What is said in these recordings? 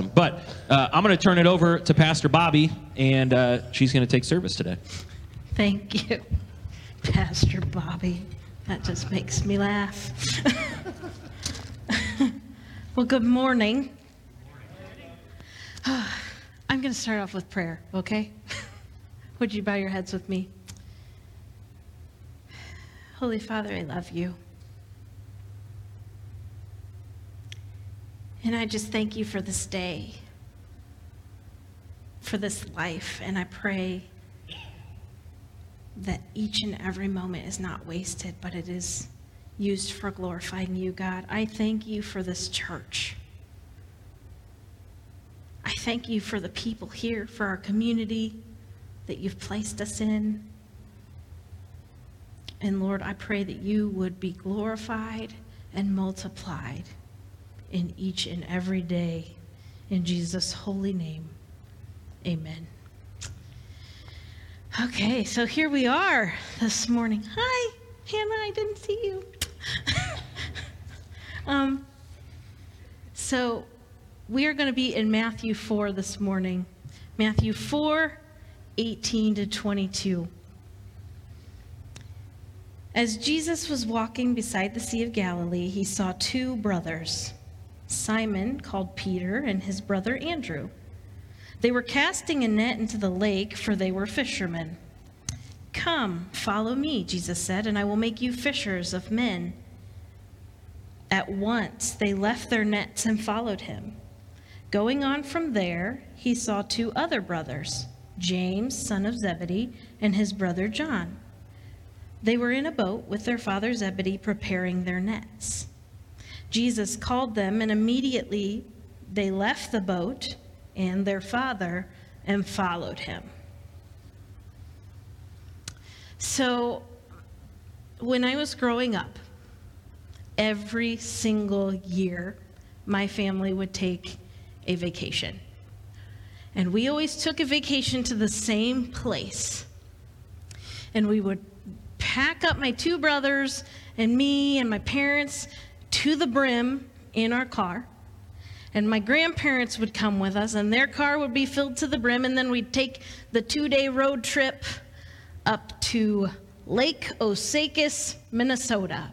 awesome. But uh, I'm going to turn it over to Pastor Bobbi, and uh, she's going to take service today. Thank you, Pastor Bobbi. That just makes me laugh. well, good morning. I'm going to start off with prayer, okay? Would you bow your heads with me? Holy Father, I love you. And I just thank you for this day, for this life. And I pray that each and every moment is not wasted, but it is used for glorifying you, God. I thank you for this church. I thank you for the people here, for our community that you've placed us in. And Lord, I pray that you would be glorified and multiplied in each and every day. In Jesus' holy name, amen. Okay, so here we are this morning. Hi, Hannah, I didn't see you. um, so we are going to be in Matthew 4 this morning. Matthew 4, 18 to 22. As Jesus was walking beside the Sea of Galilee, he saw two brothers, Simon, called Peter, and his brother Andrew. They were casting a net into the lake, for they were fishermen. Come, follow me, Jesus said, and I will make you fishers of men. At once they left their nets and followed him. Going on from there, he saw two other brothers, James, son of Zebedee, and his brother John. They were in a boat with their father Zebedee preparing their nets. Jesus called them, and immediately they left the boat and their father and followed him. So, when I was growing up, every single year, my family would take a vacation. And we always took a vacation to the same place. And we would pack up my two brothers and me and my parents to the brim in our car. And my grandparents would come with us, and their car would be filled to the brim. And then we'd take the two day road trip up to Lake Osakis, Minnesota.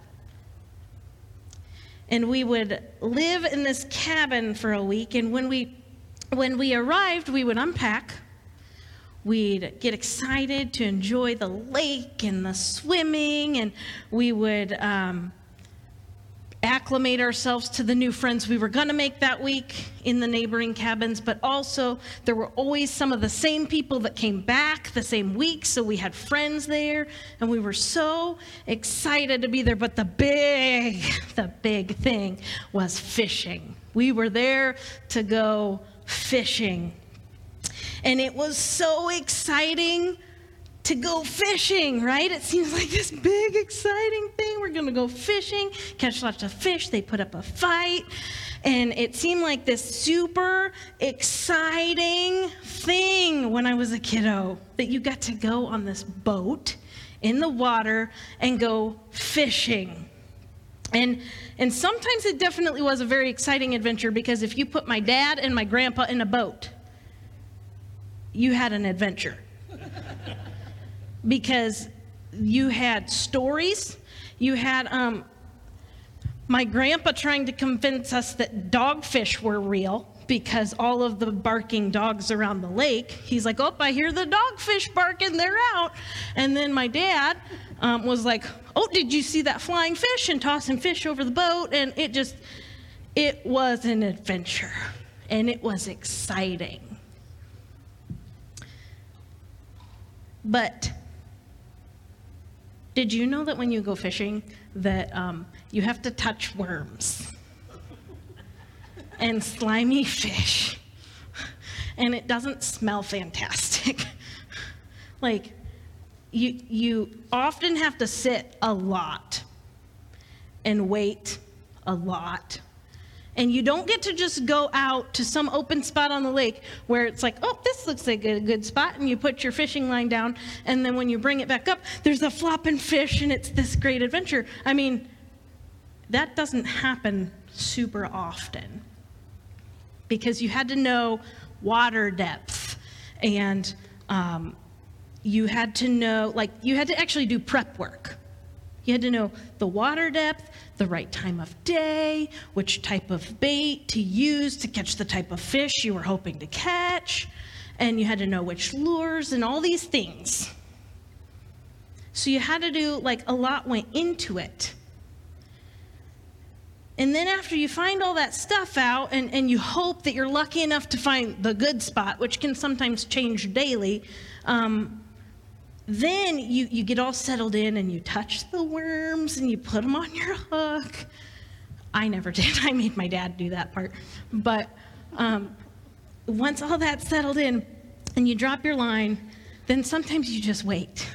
And we would live in this cabin for a week. And when we, when we arrived, we would unpack. We'd get excited to enjoy the lake and the swimming, and we would um, acclimate ourselves to the new friends we were going to make that week in the neighboring cabins, but also there were always some of the same people that came back the same week, so we had friends there, and we were so excited to be there. But the big, the big thing was fishing. We were there to go fishing. And it was so exciting to go fishing, right? It seems like this big, exciting thing. We're going to go fishing, catch lots of fish. They put up a fight. And it seemed like this super exciting thing when I was a kiddo that you got to go on this boat in the water and go fishing. And, and sometimes it definitely was a very exciting adventure because if you put my dad and my grandpa in a boat, you had an adventure because you had stories. You had um, my grandpa trying to convince us that dogfish were real because all of the barking dogs around the lake, he's like, Oh, I hear the dogfish barking, they're out. And then my dad um, was like, Oh, did you see that flying fish? And tossing fish over the boat. And it just, it was an adventure and it was exciting. But did you know that when you go fishing, that um, you have to touch worms and slimy fish, and it doesn't smell fantastic. like, you you often have to sit a lot and wait a lot and you don't get to just go out to some open spot on the lake where it's like, oh, this looks like a good spot, and you put your fishing line down, and then when you bring it back up, there's a flopping fish, and it's this great adventure. I mean, that doesn't happen super often. because you had to know water depth and um, you had to know, like, you had to actually do prep work. You had to know the water depth, the right time of day, which type of bait to use to catch the type of fish you were hoping to catch, and you had to know which lures and all these things. So you had to do, like, a lot went into it. And then after you find all that stuff out and, and you hope that you're lucky enough to find the good spot, which can sometimes change daily, um, then you, you get all settled in and you touch the worms and you put them on your hook. I never did. I made my dad do that part. But um, once all that's settled in and you drop your line, then sometimes you just wait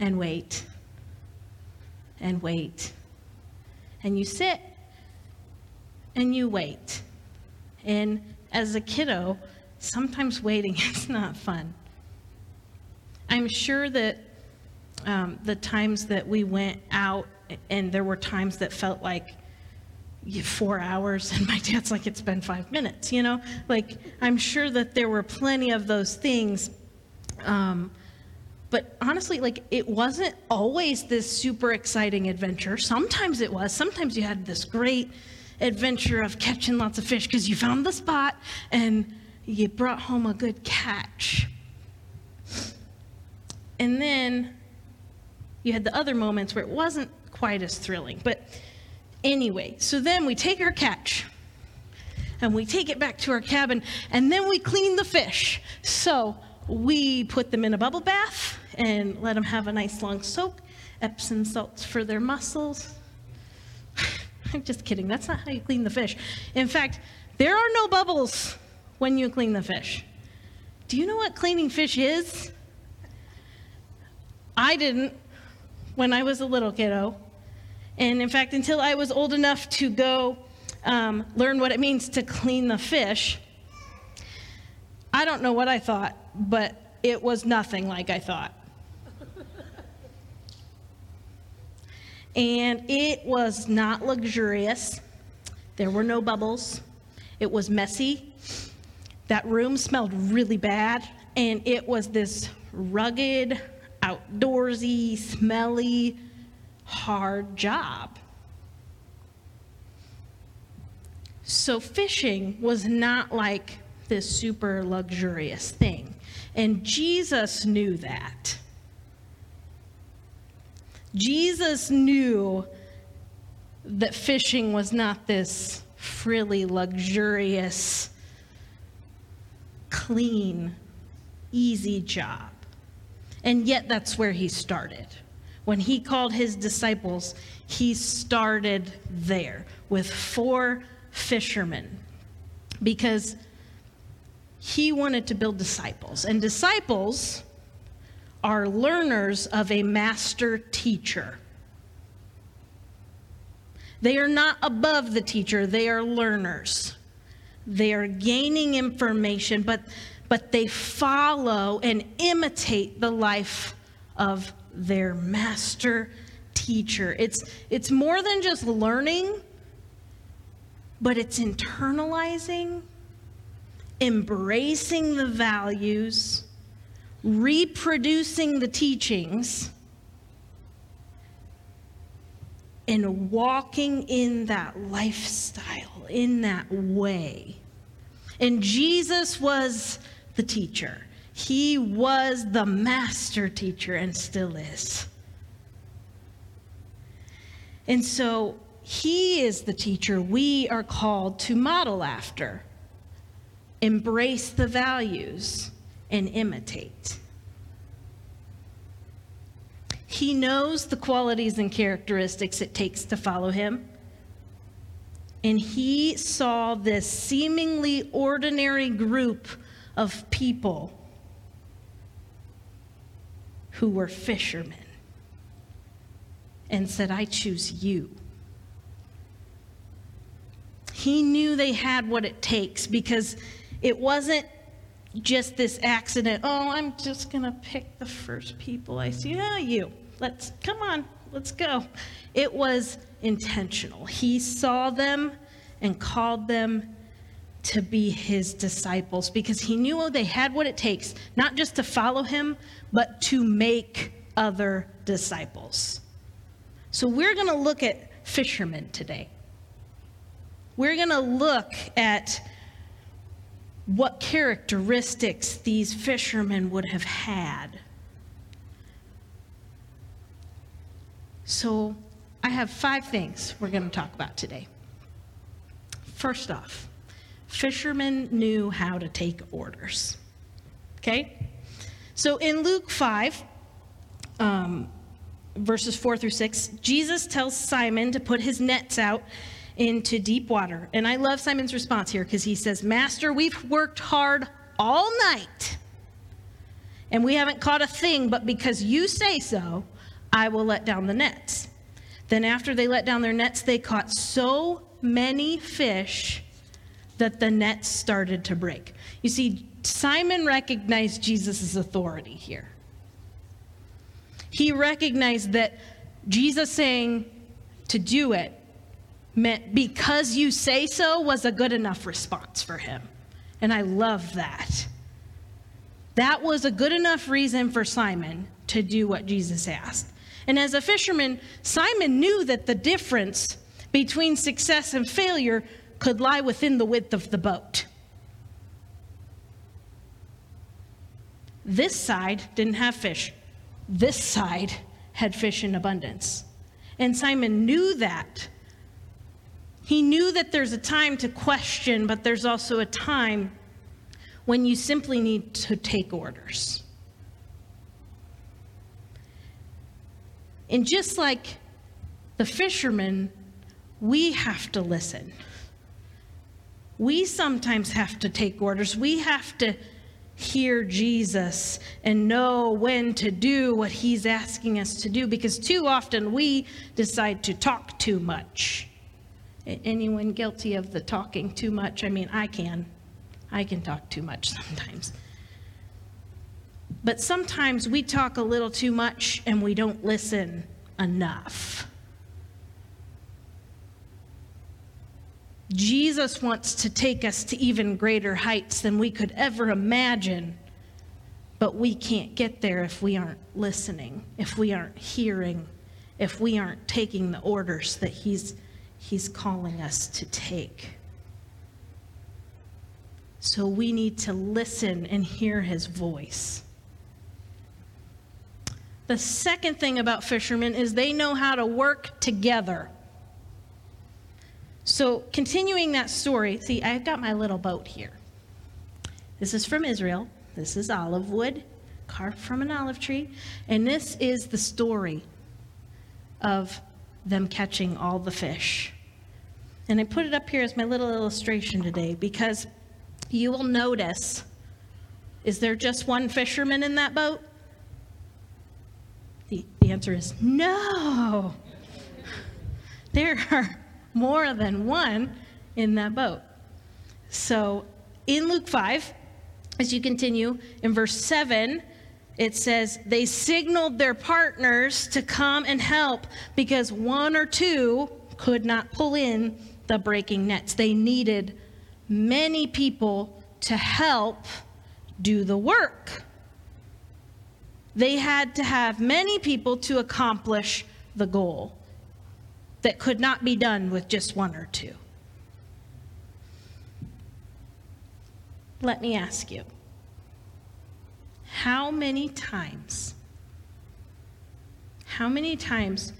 and wait and wait and you sit and you wait. And as a kiddo, sometimes waiting is not fun. I'm sure that um, the times that we went out, and there were times that felt like four hours, and my dad's like, it's been five minutes, you know? Like, I'm sure that there were plenty of those things. Um, but honestly, like it wasn't always this super exciting adventure. Sometimes it was. Sometimes you had this great adventure of catching lots of fish because you found the spot and you brought home a good catch. And then you had the other moments where it wasn't quite as thrilling. But anyway, so then we take our catch and we take it back to our cabin and then we clean the fish. So we put them in a bubble bath and let them have a nice long soak. Epsom salts for their muscles. I'm just kidding. That's not how you clean the fish. In fact, there are no bubbles when you clean the fish. Do you know what cleaning fish is? I didn't when I was a little kiddo. And in fact, until I was old enough to go um, learn what it means to clean the fish, I don't know what I thought, but it was nothing like I thought. and it was not luxurious. There were no bubbles. It was messy. That room smelled really bad, and it was this rugged, outdoorsy, smelly, hard job. So, fishing was not like this super luxurious thing. And Jesus knew that. Jesus knew that fishing was not this frilly, luxurious, clean, easy job. And yet, that's where he started. When he called his disciples, he started there with four fishermen because he wanted to build disciples. And disciples are learners of a master teacher. They are not above the teacher, they are learners. They are gaining information, but, but they follow and imitate the life of their master teacher. It's, it's more than just learning, but it's internalizing, embracing the values reproducing the teachings and walking in that lifestyle, in that way. And Jesus was the teacher. He was the master teacher and still is. And so he is the teacher we are called to model after, embrace the values and imitate. He knows the qualities and characteristics it takes to follow him. And he saw this seemingly ordinary group of people who were fishermen and said, I choose you. He knew they had what it takes because it wasn't just this accident. Oh, I'm just going to pick the first people I see. Yeah, you. Let's come on. Let's go. It was intentional. He saw them and called them to be his disciples because he knew they had what it takes, not just to follow him, but to make other disciples. So we're going to look at fishermen today. We're going to look at what characteristics these fishermen would have had. So I have five things we're going to talk about today. First off, fishermen knew how to take orders. Okay? So in Luke 5, um, verses 4 through 6, Jesus tells Simon to put his nets out into deep water. And I love Simon's response here because he says, Master, we've worked hard all night and we haven't caught a thing, but because you say so, I will let down the nets. Then, after they let down their nets, they caught so many fish that the nets started to break. You see, Simon recognized Jesus' authority here. He recognized that Jesus saying to do it meant because you say so was a good enough response for him. And I love that. That was a good enough reason for Simon to do what Jesus asked. And as a fisherman, Simon knew that the difference between success and failure could lie within the width of the boat. This side didn't have fish, this side had fish in abundance. And Simon knew that. He knew that there's a time to question, but there's also a time when you simply need to take orders. And just like the fishermen, we have to listen. We sometimes have to take orders. We have to hear Jesus and know when to do what he's asking us to do because too often we decide to talk too much. Anyone guilty of the talking too much? I mean, I can. I can talk too much sometimes. But sometimes we talk a little too much and we don't listen enough. Jesus wants to take us to even greater heights than we could ever imagine. But we can't get there if we aren't listening, if we aren't hearing, if we aren't taking the orders that He's, he's calling us to take. So we need to listen and hear His voice. The second thing about fishermen is they know how to work together. So, continuing that story, see, I've got my little boat here. This is from Israel. This is olive wood carved from an olive tree. And this is the story of them catching all the fish. And I put it up here as my little illustration today because you will notice is there just one fisherman in that boat? The, the answer is no. There are more than one in that boat. So in Luke 5, as you continue, in verse 7, it says, They signaled their partners to come and help because one or two could not pull in the breaking nets. They needed many people to help do the work. They had to have many people to accomplish the goal that could not be done with just one or two. Let me ask you how many times, how many times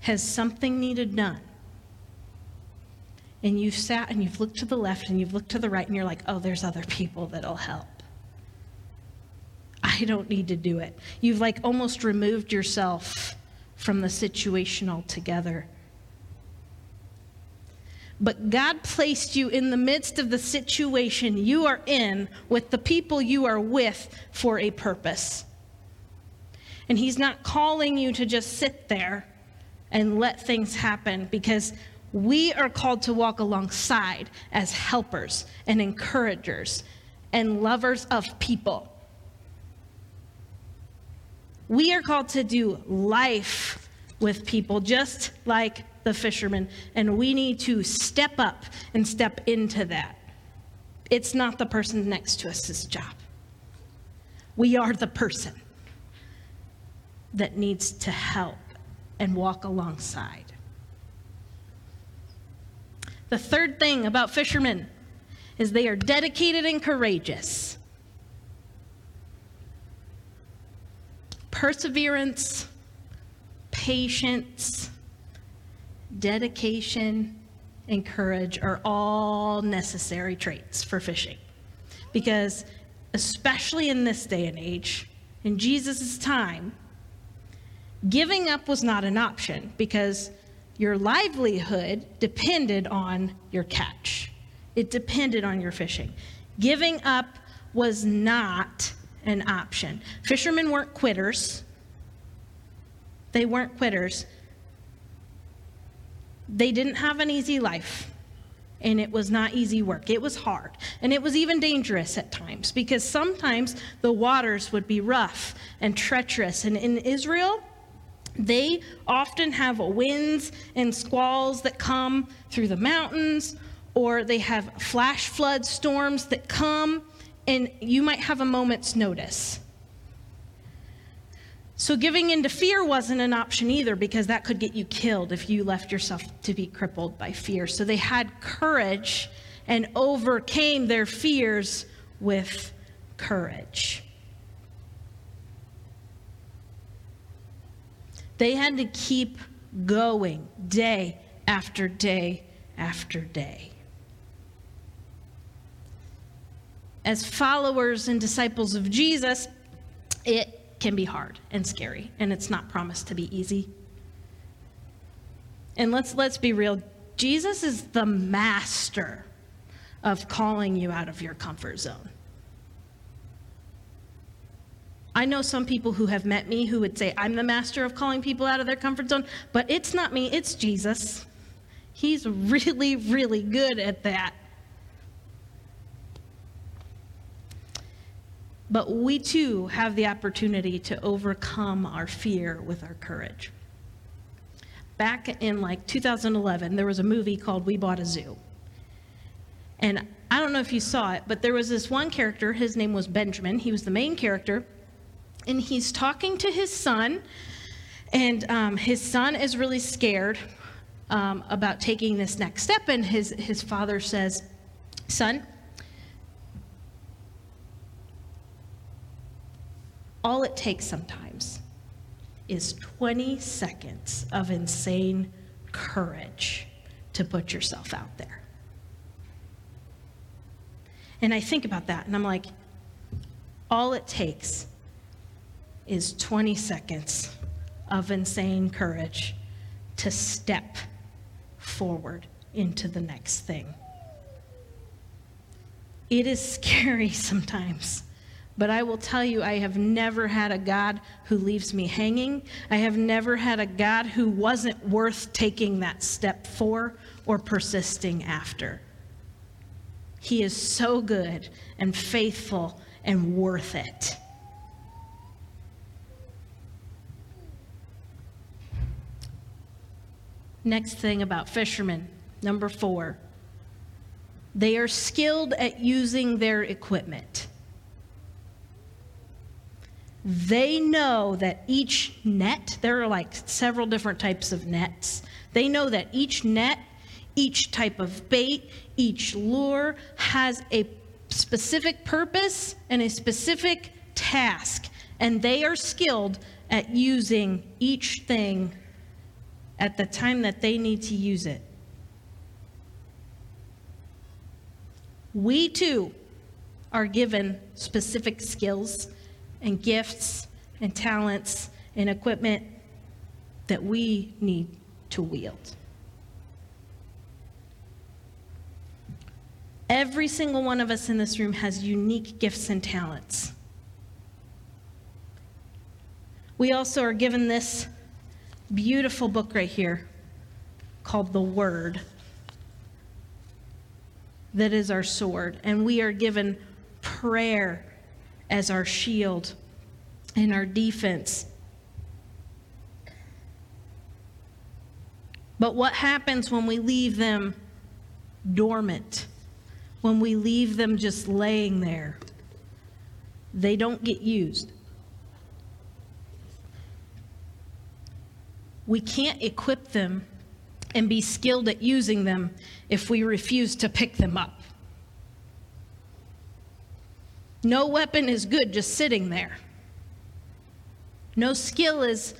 has something needed done? And you've sat and you've looked to the left and you've looked to the right and you're like, oh, there's other people that'll help. I don't need to do it. You've like almost removed yourself from the situation altogether. But God placed you in the midst of the situation you are in with the people you are with for a purpose. And He's not calling you to just sit there and let things happen because we are called to walk alongside as helpers and encouragers and lovers of people. We are called to do life with people just like the fishermen, and we need to step up and step into that. It's not the person next to us's job. We are the person that needs to help and walk alongside. The third thing about fishermen is they are dedicated and courageous. Perseverance, patience, dedication, and courage are all necessary traits for fishing. Because, especially in this day and age, in Jesus' time, giving up was not an option because your livelihood depended on your catch, it depended on your fishing. Giving up was not an option. Fishermen weren't quitters. They weren't quitters. They didn't have an easy life, and it was not easy work. It was hard, and it was even dangerous at times because sometimes the waters would be rough and treacherous. And in Israel, they often have winds and squalls that come through the mountains, or they have flash flood storms that come, and you might have a moment's notice. So, giving into fear wasn't an option either because that could get you killed if you left yourself to be crippled by fear. So, they had courage and overcame their fears with courage. They had to keep going day after day after day. As followers and disciples of Jesus, it can be hard and scary, and it's not promised to be easy. And let's let's be real. Jesus is the master of calling you out of your comfort zone. I know some people who have met me who would say, I'm the master of calling people out of their comfort zone, but it's not me, it's Jesus. He's really, really good at that. But we too have the opportunity to overcome our fear with our courage. Back in like 2011, there was a movie called We Bought a Zoo. And I don't know if you saw it, but there was this one character, his name was Benjamin. He was the main character and he's talking to his son, and um, his son is really scared um, about taking this next step. And his, his father says, Son, all it takes sometimes is 20 seconds of insane courage to put yourself out there. And I think about that, and I'm like, all it takes is 20 seconds of insane courage to step forward into the next thing. It is scary sometimes, but I will tell you, I have never had a God who leaves me hanging. I have never had a God who wasn't worth taking that step for or persisting after. He is so good and faithful and worth it. Next thing about fishermen, number four, they are skilled at using their equipment. They know that each net, there are like several different types of nets. They know that each net, each type of bait, each lure has a specific purpose and a specific task, and they are skilled at using each thing at the time that they need to use it. We too are given specific skills and gifts and talents and equipment that we need to wield. Every single one of us in this room has unique gifts and talents. We also are given this beautiful book right here called The Word that is our sword. And we are given prayer as our shield and our defense. But what happens when we leave them dormant? When we leave them just laying there? They don't get used. We can't equip them and be skilled at using them if we refuse to pick them up. No weapon is good just sitting there. No skill is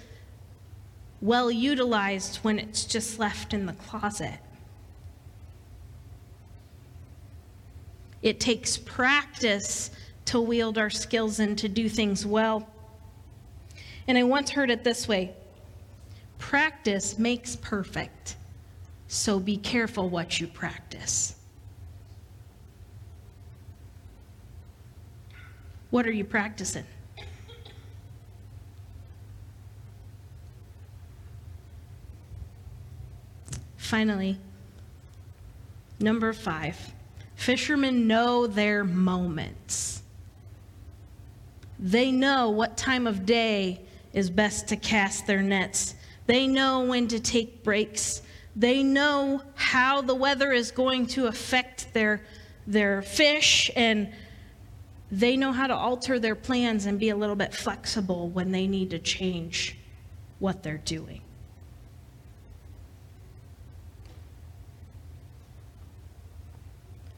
well utilized when it's just left in the closet. It takes practice to wield our skills and to do things well. And I once heard it this way practice makes perfect, so be careful what you practice. What are you practicing? Finally, number five fishermen know their moments. They know what time of day is best to cast their nets. They know when to take breaks. They know how the weather is going to affect their, their fish, and they know how to alter their plans and be a little bit flexible when they need to change what they're doing.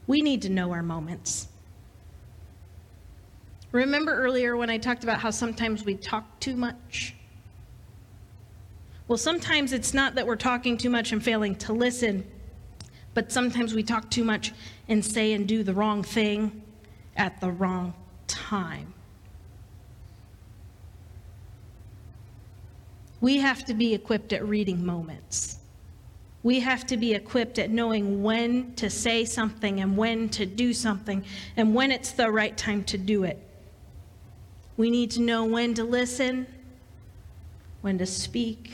We need to know our moments. Remember earlier when I talked about how sometimes we talk too much? Well, sometimes it's not that we're talking too much and failing to listen, but sometimes we talk too much and say and do the wrong thing at the wrong time. We have to be equipped at reading moments. We have to be equipped at knowing when to say something and when to do something and when it's the right time to do it. We need to know when to listen, when to speak,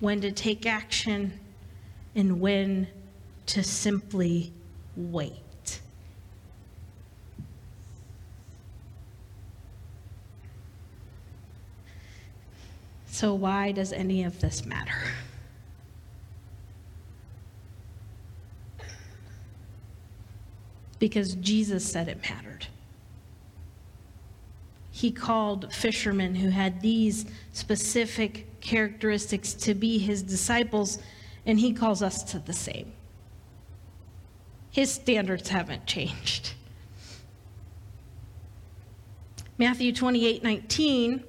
when to take action, and when to simply wait. So, why does any of this matter? because Jesus said it mattered. He called fishermen who had these specific characteristics to be his disciples, and he calls us to the same. His standards haven't changed. Matthew 28 19,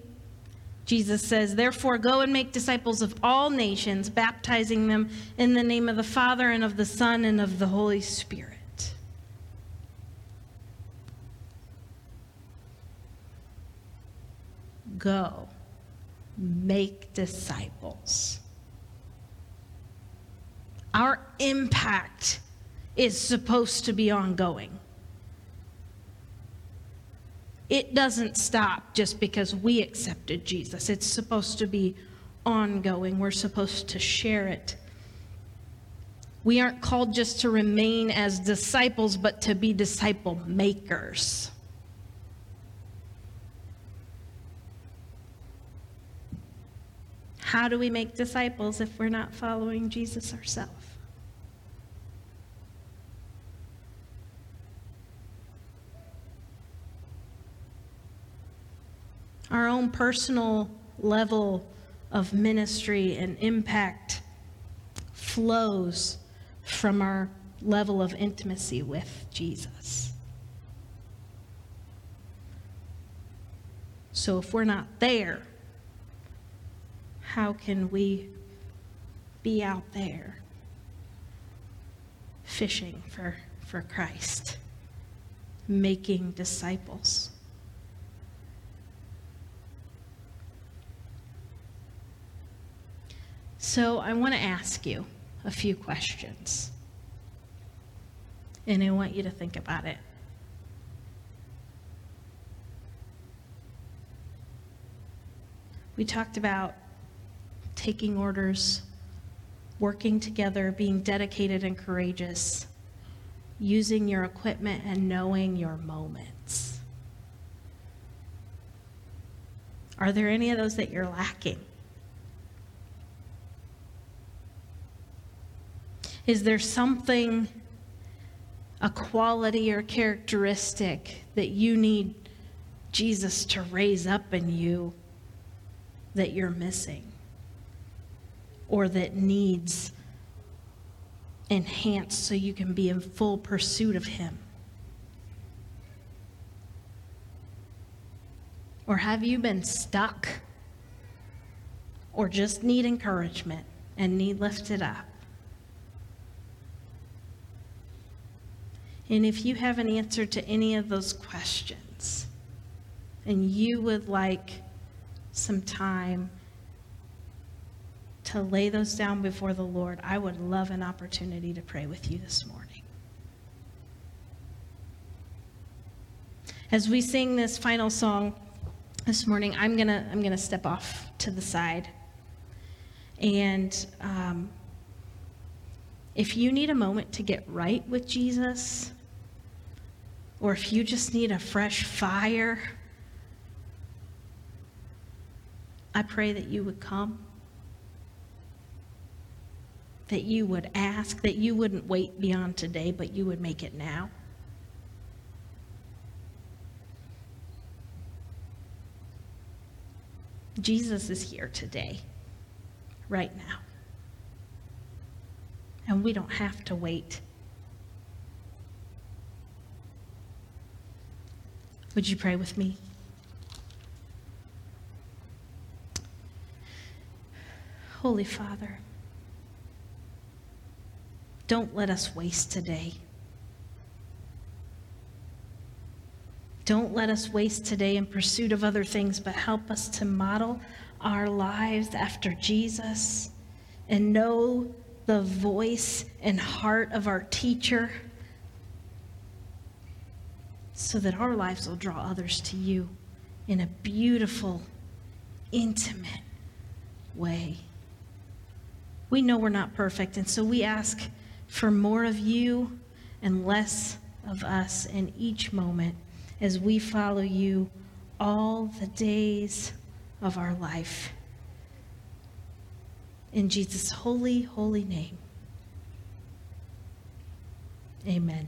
Jesus says, Therefore, go and make disciples of all nations, baptizing them in the name of the Father and of the Son and of the Holy Spirit. Go, make disciples. Our impact is supposed to be ongoing. It doesn't stop just because we accepted Jesus. It's supposed to be ongoing. We're supposed to share it. We aren't called just to remain as disciples, but to be disciple makers. How do we make disciples if we're not following Jesus ourselves? Our own personal level of ministry and impact flows from our level of intimacy with Jesus. So if we're not there, how can we be out there fishing for, for Christ, making disciples? So I want to ask you a few questions. And I want you to think about it. We talked about taking orders, working together, being dedicated and courageous, using your equipment and knowing your moments. Are there any of those that you're lacking? Is there something, a quality or characteristic that you need Jesus to raise up in you that you're missing? Or that needs enhanced so you can be in full pursuit of Him? Or have you been stuck? Or just need encouragement and need lifted up? And if you have an answer to any of those questions and you would like some time to lay those down before the Lord, I would love an opportunity to pray with you this morning. As we sing this final song this morning, I'm gonna I'm gonna step off to the side, and um, if you need a moment to get right with Jesus, or if you just need a fresh fire, I pray that you would come, that you would ask, that you wouldn't wait beyond today, but you would make it now. Jesus is here today, right now. And we don't have to wait. Would you pray with me? Holy Father, don't let us waste today. Don't let us waste today in pursuit of other things, but help us to model our lives after Jesus and know the voice and heart of our teacher so that our lives will draw others to you in a beautiful, intimate way. We know we're not perfect, and so we ask for more of you and less of us in each moment as we follow you all the days of our life. In Jesus' holy, holy name. Amen.